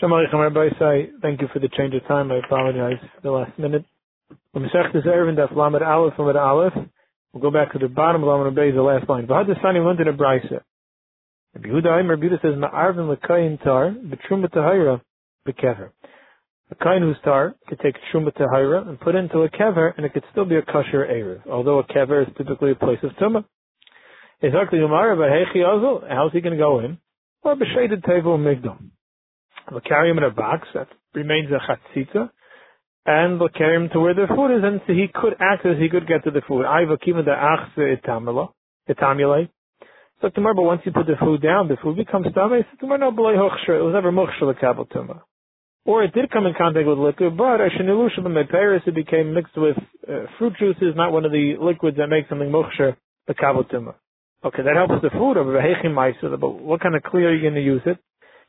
Shamalei Rabbi say, thank you for the change of time. I apologize for the last minute. We'll go back to the bottom of Lamed Bay, the last line. V'had Desani in a. Rabbi Yehuda Rabbi Yehuda says, Ma'arvin l'kayin tar, b'kever. A who's tar could take truma tahira and put into a kever, and it could still be a kosher erev, although a kever is typically a place of tumah. How's he going to go in? Or b'shaded tevel migdom. They'll carry him in a box that remains a chatzitza, and they'll carry him to where the food is, and so he could access, he could get to the food. Aiva kima da achse itamile. So tomorrow, but once you put the food down, the food becomes tame. So tomorrow, no b'lei hochsher. It was never mochsher l'kabel tumah or it did come in contact with liquid, but Ashanilusha Paris it became mixed with uh, fruit juices, not one of the liquids that make something mukhsher, the kabatuma. Okay, that helps the food of the but what kind of kli are you going to use it?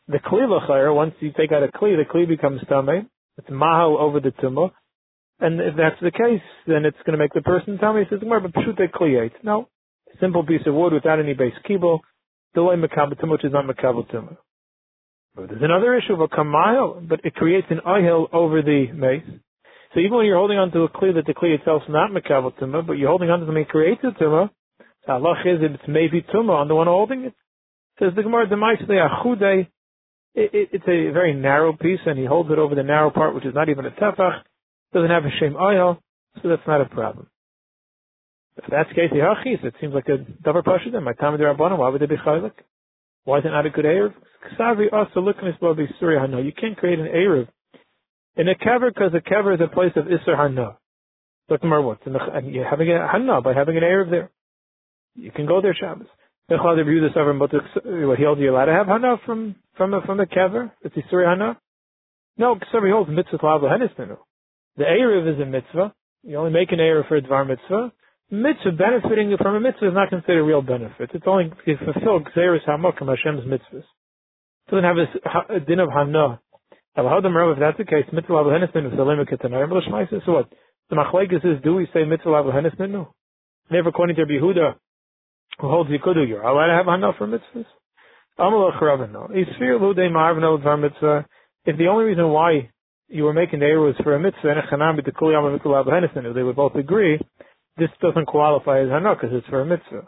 The kli lachayr, once you take out a kli, the kli becomes tame. It's mahal over the tumah. And if that's the case, then it's going to make the person tame. Says, more, but pshute kliyate. No. Simple piece of wood without any base kibble. Delay makabatum, which is not makabatum. But there's another issue of a kamayel, but it creates an ohel over the mace. So even when you're holding onto a kli that the kli itself is not mekabel tumah, but you're holding onto something that creates a tumah, halach is it's maybe tumah on the one holding it. Says the Gemara, the achude, it's a very narrow piece, and he holds it over the narrow part, which is not even a tefach, doesn't have a shem oil, so that's not a problem. If that's the case, the hachis, it seems like a davar pasha then. My time the rabbanon, why would they be chaylik? Why is it not a good Erev? Ksavi oh, also looking as well Surya Hana. You can't create an Erev in a kever because a kever is a place of Isser Hana. Look what? And you're having a Hana by having an Erev there. You can go there Shabbos. What he holds you allowed to have Hana from from a, from a kever? It's Isser Hana. No, Ksavi holds mitzvah lava henisminu. The Erev is a mitzvah. You only make an Erev for a Dvar mitzvah mitzvah benefiting from a mitzvah is not considered a real benefit. It's only to fulfill Xeris Hamokim Hashem's mitzvahs. It doesn't have a, a din of Hana. If that's the case, mitzvah lav henisminu is a limit So what? The machlekes is, do we say mitzvah lav henisminu? Never according to Yehuda, who holds Yikudu, you're allowed to have Hana for mitzvahs? If the only reason why you were making the error was for a mitzvah, and a Kuliyama Mitzvah Hennison, if they would both agree, this doesn't qualify as hana because it's for a mitzvah.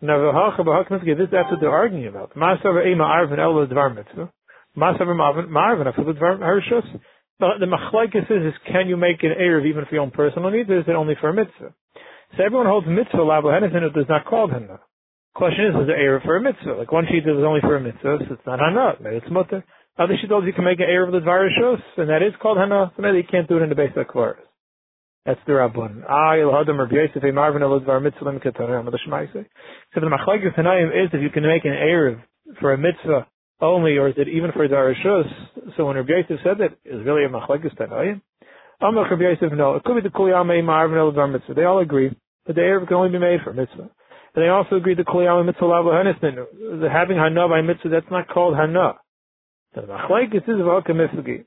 Now, this that's what they're arguing about. Masav ema arvin el dvar mitzvah. Masav marvin afil dvar harishus. The machlekes is, is can you make an erev even for your own personal needs, or is it only for a mitzvah? So everyone holds mitzvah labo henison it does not call hana. Question is, is it erev for a mitzvah? Like one sheet is only for a mitzvah, so it's not hana. Maybe it's mutter. Other sheet you can make an erev of the dvar and that is called hana. So maybe you can't do it in the base of kvaras. That's the Rabbon. Ah, il hadam Rabbi Yosef marvin elod var mitzvah mikatana amad shmaise. So the machlekes tanaim is if you can make an erev for a mitzvah only, or is it even for darashus? So when Rabbi Yosef said that, is really a machlekes tanaim. Yosef no. It could be the kuliyam a marvin elod var mitzvah. They all agree that the erev can only be made for mitzvah. And they also agree the kuliyam mitzvah lava. The having hana by mitzvah that's not called hana. The machlekes is v'alka mitzvah.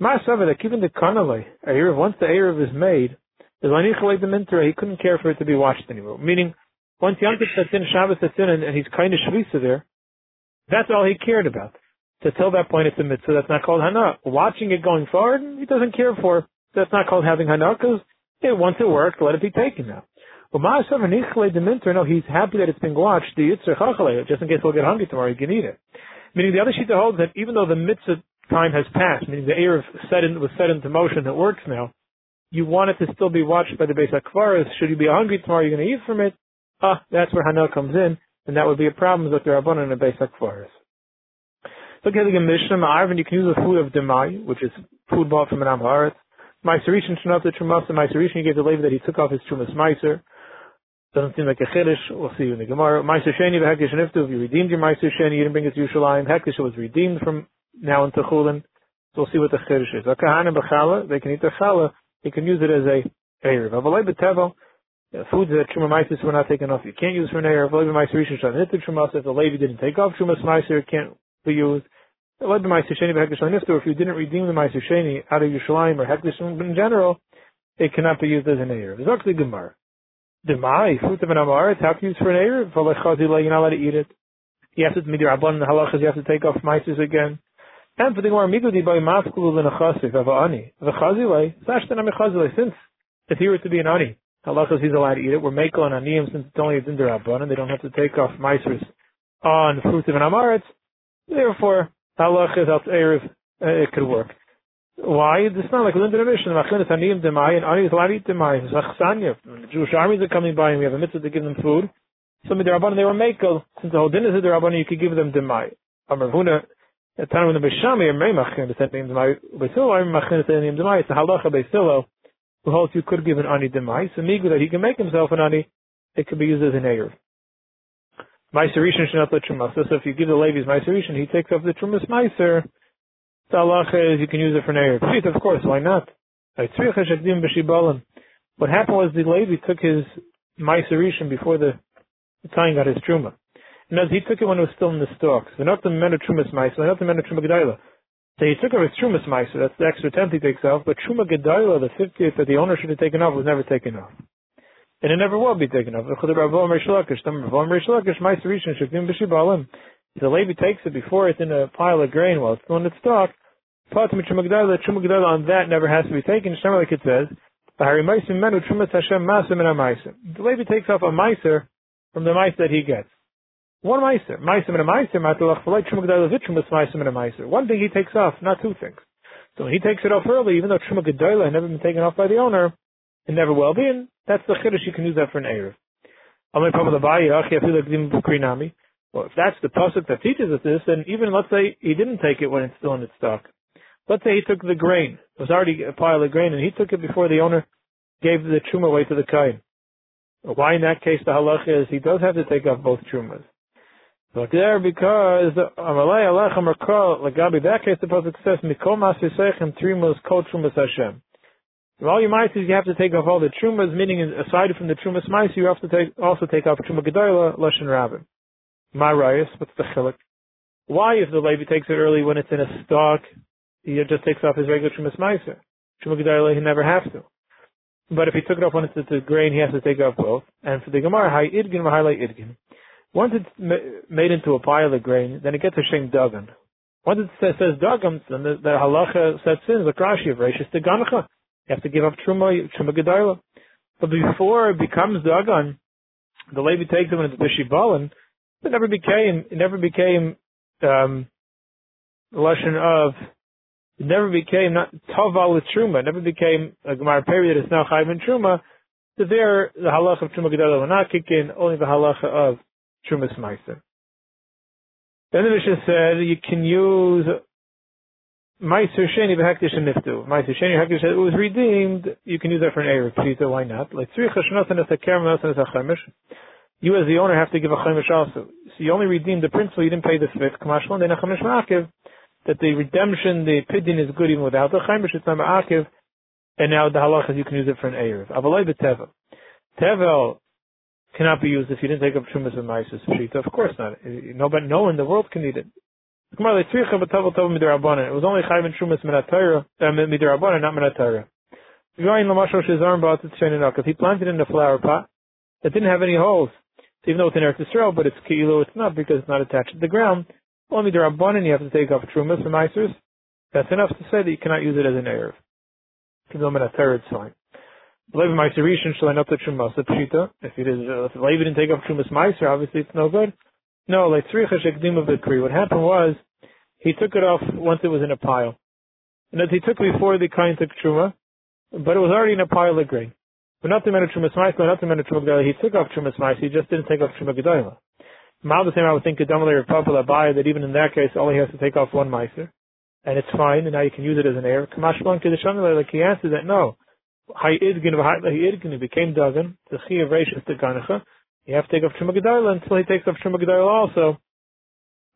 Ma'asava that given the kanalei, Erev, once the Erev is made, the Lanichalei the Mintra, he couldn't care for it to be washed anymore. Meaning, once Yom sets in, Shabbos sets in, and, and he's kind of Shvisa there, that's all he cared about. So till that point, it's a mitzvah. That's not called hana. Watching it going forward, he doesn't care for. That's not called having hana because yeah, once it worked, let it be taken now. Well, no, he's happy that it's been watched. The Chachalei, just in case he'll get hungry tomorrow, he can eat it. Meaning the other sheet holds that even though the mitzvah time has passed, meaning the Erev set in, was set into motion, it works now. You want it to still be watched by the Beis HaKvaras. Should you be hungry tomorrow, you're going to eat from it. Ah, that's where Hana comes in, and that would be a problem with the Rabbanon and the Beis HaKvaras. Look at the Mishnah, Ma'arvin, you can use the food of Demai, which is food bought from an Amharet. Meiserishin Shnot the Trumas, and Meiserishin, gave the label that he took off his Trumas Meiser. Doesn't seem like a chiddush. We'll see you in the Gemara. Meiser Sheni v'Hekish Niftu. If you redeemed your Meiser Sheni, you didn't bring it to Yerushalayim. Hekish was redeemed from now into Chulin. So we'll see what the chiddush is. A kahana b'chala, they can eat the chala, they can use it as a erev. Avalei b'tevel, foods that truma meisis were not taken off, you can't use for an erev. Avalei b'meiser rishon the truma, if the lady didn't take off trumas meiser, it can't be used. Avalei b'meiser sheni b'hekdesh niftu, if you didn't redeem the meiser sheni out of Yerushalayim or hekdesh in general, it cannot be used as an erev. It's actually gemar. Demai, fruit of an amaretz, how can you use for an erev? You're not allowed to eat it. You have to, midir abon, the halachas, you have to take off meises again. And for the Gemara, Migudi by Maskulu Lenachasif of Ani. The Chazile, Sashtan Amichazile, since if he were to be an Ani, halachas he's allowed to eat it. We're makel on aniyim since it's only a dindarabban and they don't have to take off meisers on fruits of an amaretz. Therefore, halachas al erev uh, it could work. Why? It's not like a limited mission. Machin is aniyim demai and ani is allowed to eat demai. It's achsanya. The Jewish armies are coming by and we have a mitzvah to give them food. So midrabban they were makel. Since the whole din is a derabban, you could give them demai. Huna at time when the Beis Shammai are Meimachin, the same name Demai, Basilo, I'm Machin, the name Demai, it's a halacha Basilo, who holds you could give an ani demai. So migu that he can make himself an ani, it could be used as an erev. Meiser Rishon should not let trumas. So if you give the Levi's Meiser Rishon, he takes off the trumas Meiser. The halacha is you can use it for. Pshit, of course, why not? What happened was the Levi took his Meiser Rishon before the, the time got his truma. And as he took it when it was still in the stalks. They're not the men of trumas Meiser, not the men of truma Gedaila. So he took off his Trumas Meiser, that's the extra tenth he takes off, but Truma Gedaila, the fiftieth that the owner should have taken off, was never taken off. And it never will be taken off. The Levi takes it before it's in a pile of grain while it's still in its Gedaila on that never has to be taken. Like it says, the Levi takes off a Meiser from the Meiser that he gets. One meiser. Meiser and a gedolah v'trumas and a meiser. One thing he takes off, not two things. So when he takes it off early, even though truma gedolah had never been taken off by the owner, it never will be, and that's the chiddush you can use that for an erev. Well, if that's the pasuk that teaches us this, then even let's say he didn't take it when it's still in its stock. Let's say he took the grain. It was already a pile of grain, and he took it before the owner gave the truma away to the kain. Why in that case the halacha is he does have to take off both trumas. But there, because Amalei that case the pasuk says Mikol Masisechem Trimus Kol Trumas Hashem. All your mice you have to take off all the trumas, meaning aside from the trumas mice, you have to take, also take off truma gedola, lashon rabbin. My rayas, what's the chilik? Why, if the Levi takes it early when it's in a stock, he just takes off his regular trumas mice? Truma gedola, he never has to. But if he took it off when it's a grain, he has to take off both. And for the Gemara, Hay Idgin, Mahalei Idgin. Once it's made into a pile of grain, then it gets a shem dagan. Once it says, says dagan, then the, the halacha sets in, the krashi of Rashis to gancha. You have to give up truma, truma gedayla. But before it becomes dagan, the Levi takes it when it's bishibalan, it never became, it never became, um, lesson of, it never became not taval truma, it never became a gemara period, it's now chayv and truma, so there, the halacha of truma gedayla will not kick in, only the halacha of Trumas Meiser. Then the Mishnah said you can use Meiser Sheni v'Hektish and Niftu. Meiser Sheni it was redeemed. You can use that for an Erev Pshita. Why not? Like three Chashnotan as a Kerem as a Chemish. You as the owner have to give a Chemish also. So you only redeemed the principal. You didn't pay the fifth. Kamashlan then a Chemish Ma'akiv. That the redemption, the pidin is good even without the Chemish. It's not Ma'akiv. And now the halach is you can use it for an Erev. Avaloi b'Tevel. Tevel cannot be used if you didn't take up Trumas and Maisis Shita. Of course not. Nobody, no one in the world can eat it. It was only Chayv and Trumas Minatayra, uh, not Minatayra. Because he planted in the flower pot that didn't have any holes. So even though it's in Eretz Yisrael, but it's kilo, it's not because it's not attached to the ground. Only the Rabbanan you have to take off Trumas and Maisers. That's enough to say that you cannot use it as an Erev. Even though Minatayra, it's fine. Levi Meiser Rishon shall not touch Trumas Pshita. If it is, uh, didn't take up Trumas Meiser, obviously it's no good. No, like Tzricha Shekdim of the Kri. What happened was, he took it off once it was in a pile. And as he took before the kind took Truma, but it was already in a pile of grain. But not the men of Trumas Meiser, not the men of Truma Gedolah. He took off Trumas Meiser, he just didn't take off Truma Gedolah. Mal the same, I would think, Kedamale or Papa Abaye, that even in that case, all he has to take off one Meiser. And it's fine, and now you can use it as an air. Kamash Blank like he answered that, no. Hayidgin v'Hayidgin became Dagan, the Chi of Rashis to Ganacha. You have to take off Truma until he takes off Truma also.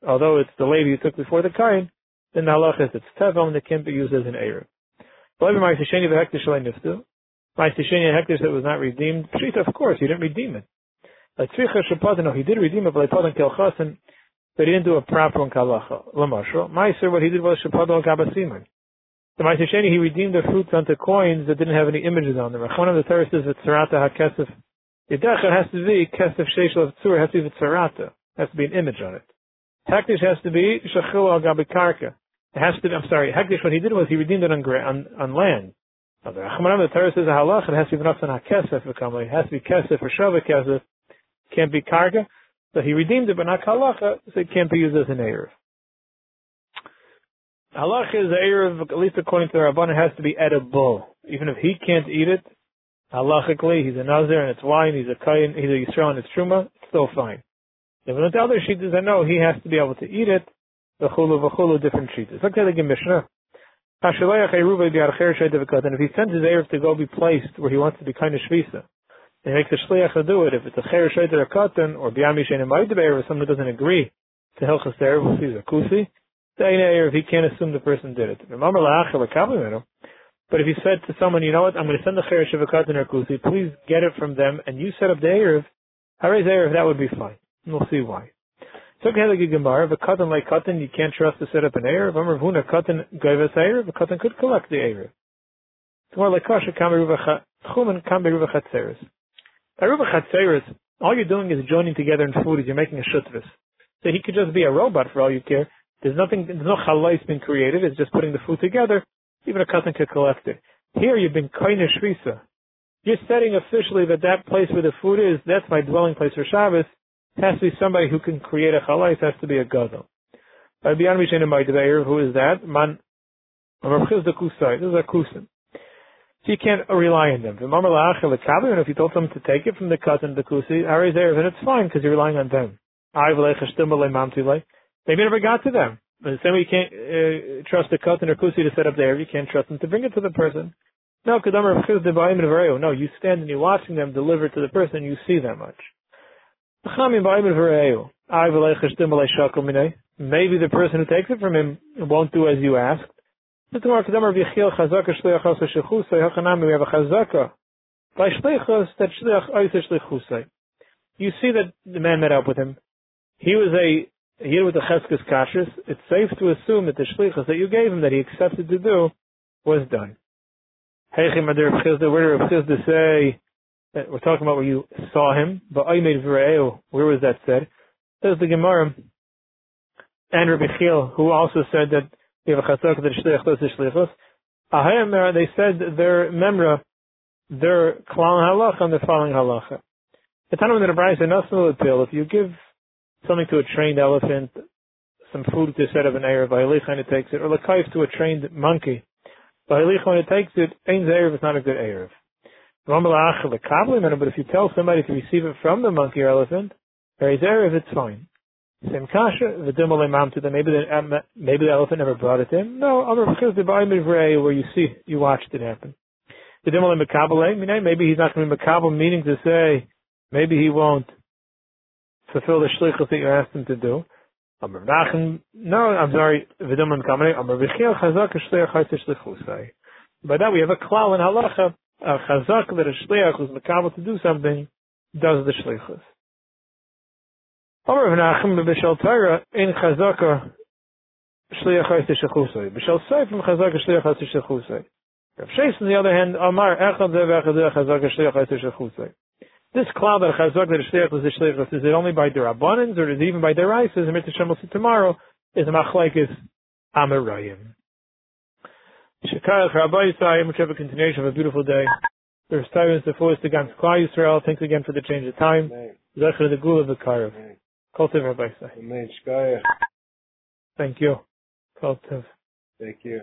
Although it's the lady you took before the Kain, then the halach is it's Tevel and it can't be used as an Erev. However, Ma'asisheni v'Hektish Shalai Niftu. Ma'asisheni and Hektish that was not redeemed. Pshita, of course, he didn't redeem it. Like Tzricha Shapadan, no, he did redeem it, but Leipadan Kelchasen, but he didn't do a proper one Kalacha. Lamashro. Ma'aser, what he did was Shapadan Kabasiman. The Ma'aseh Sheni, he redeemed the fruits onto coins that didn't have any images on them. One of the Torah says that Tzarata HaKesef Yedecha has to be Kesef Sheish Tzur, has to be Tzarata. Has to be an image on it. Hektish has to be Shachil Al Gabi Karka. It has to be, I'm sorry, Hekdesh, what he did was he redeemed it on, on, on land. Now, the Rachmanim, the Torah says a halach, it has to be on HaKesef, it has to be Kesef or Shava Kesef, can't be Karga. So he redeemed it, but not Halacha, so it can't be used as an Erev. Halacha is a Erev, at least according to the Rabban, it has to be edible. Even if he can't eat it, halachically, he's a Nazir and it's wine, he's a Kayin, he's a Yisrael and it's Truma, it's still fine. If the other sheets, I know he has to be able to eat it, the chulu v'chulu, different sheets. Look at the Mishnah. And if he sends his Erev to go be placed where he wants to be kind of shvisa, and he makes a shliach to do it, if it's a cher shayter or katan, or biyami shein or someone doesn't agree to hilchas Erev, see the kusi, the Erev, he can't assume the person did it. But if you said to someone, you know what, I'm going to send the Cheresh of a Katan please get it from them, and you set up the Erev, Harez Erev, that would be fine. And we'll see why. So okay, like a Gemara, if a Katan like Katan, you can't trust to set up an Erev. Amr Vuna Katan Gaives Erev, a Katan could collect the Erev. It's more like Kasha Chuman Kameruva Chatzeres. Kameruva Chatzeres, all you're doing is joining together in food, you're making a shutvis. So he could just be a robot for all you care. There's nothing, there's no chalais being created, it's just putting the food together, even a cousin could collect it. Here you've been kaina shvisa. You're setting officially that that place where the food is, that's my dwelling place for Shabbos. It has to be somebody who can create a chalais, It has to be a gadol. Who is that? Man, this is a kusim. So you can't rely on them. And if you told them to take it from the cousin, the kusi, then it's fine because you're relying on them. They never got to them. The same way you can't uh, trust a katan or kusi to set up there, you can't trust them to bring it to the person. No, no, you stand and you're watching them deliver it to the person, you see that much. Maybe the person who takes it from him won't do as you asked. We have a chazaka. You see that the man met up with him. He was a here with the Cheskes Kashrus, it's safe to assume that the shlichus that you gave him, that he accepted to do, was done. Heichim Adir Chisda, where did Chisda say, that we're talking about where you saw him, but I made V're'eu, where was that said? There's the Gemara, and Rabbi Chil, who also said that you have a chazak that shliach does shlichus. Ahayim, uh, they said their memra, their klal halacha and the following halacha. The time when the Rabbi said, if you give something to a trained elephant, some food to set up an Erev, Vaylich when it takes it, or Lakaif to a trained monkey. Vaylich when it takes it, Ein Erev is not a good Erev. But if you tell somebody to receive it from the monkey or elephant, there is Erev, it's fine. Same kasha, v'dimale mamtu, then maybe the, um, maybe the elephant never brought it in. No, other because the where you see, you watched it happen. The dimale mekabale, maybe he's not going to be mekabel, meaning to say, maybe he won't fulfill the shlichus that you asked him to do. No, I'm sorry, Chazak. By that we have a klal in halacha, a chazak that a shliach who's makabel to do something does the shlichus. Amar V'nachim B'Bishal Torah in chazaka shliach Chayte Shlichusai. B'Shal Seif from chazaka shliach Chayte Shlichusai. Rav Shais on the other hand, Amar Echad Zeh V'Echad Chazaka shliach Chayte Shlichusai. This cloud that chazak that shliach is shliach is it only by their abundance or is it even by their rice? As Mr. Shem will see tomorrow is a machlekes amerayim. Shekarach Rabbi Yisrael, which have a continuation of a beautiful day. There's times the fullest against Klal Yisrael. Thanks again for the change of time. Zecher the Gula of the Karev. Kultiv Rabbi Yisrael. Thank you. Kultiv. Thank you.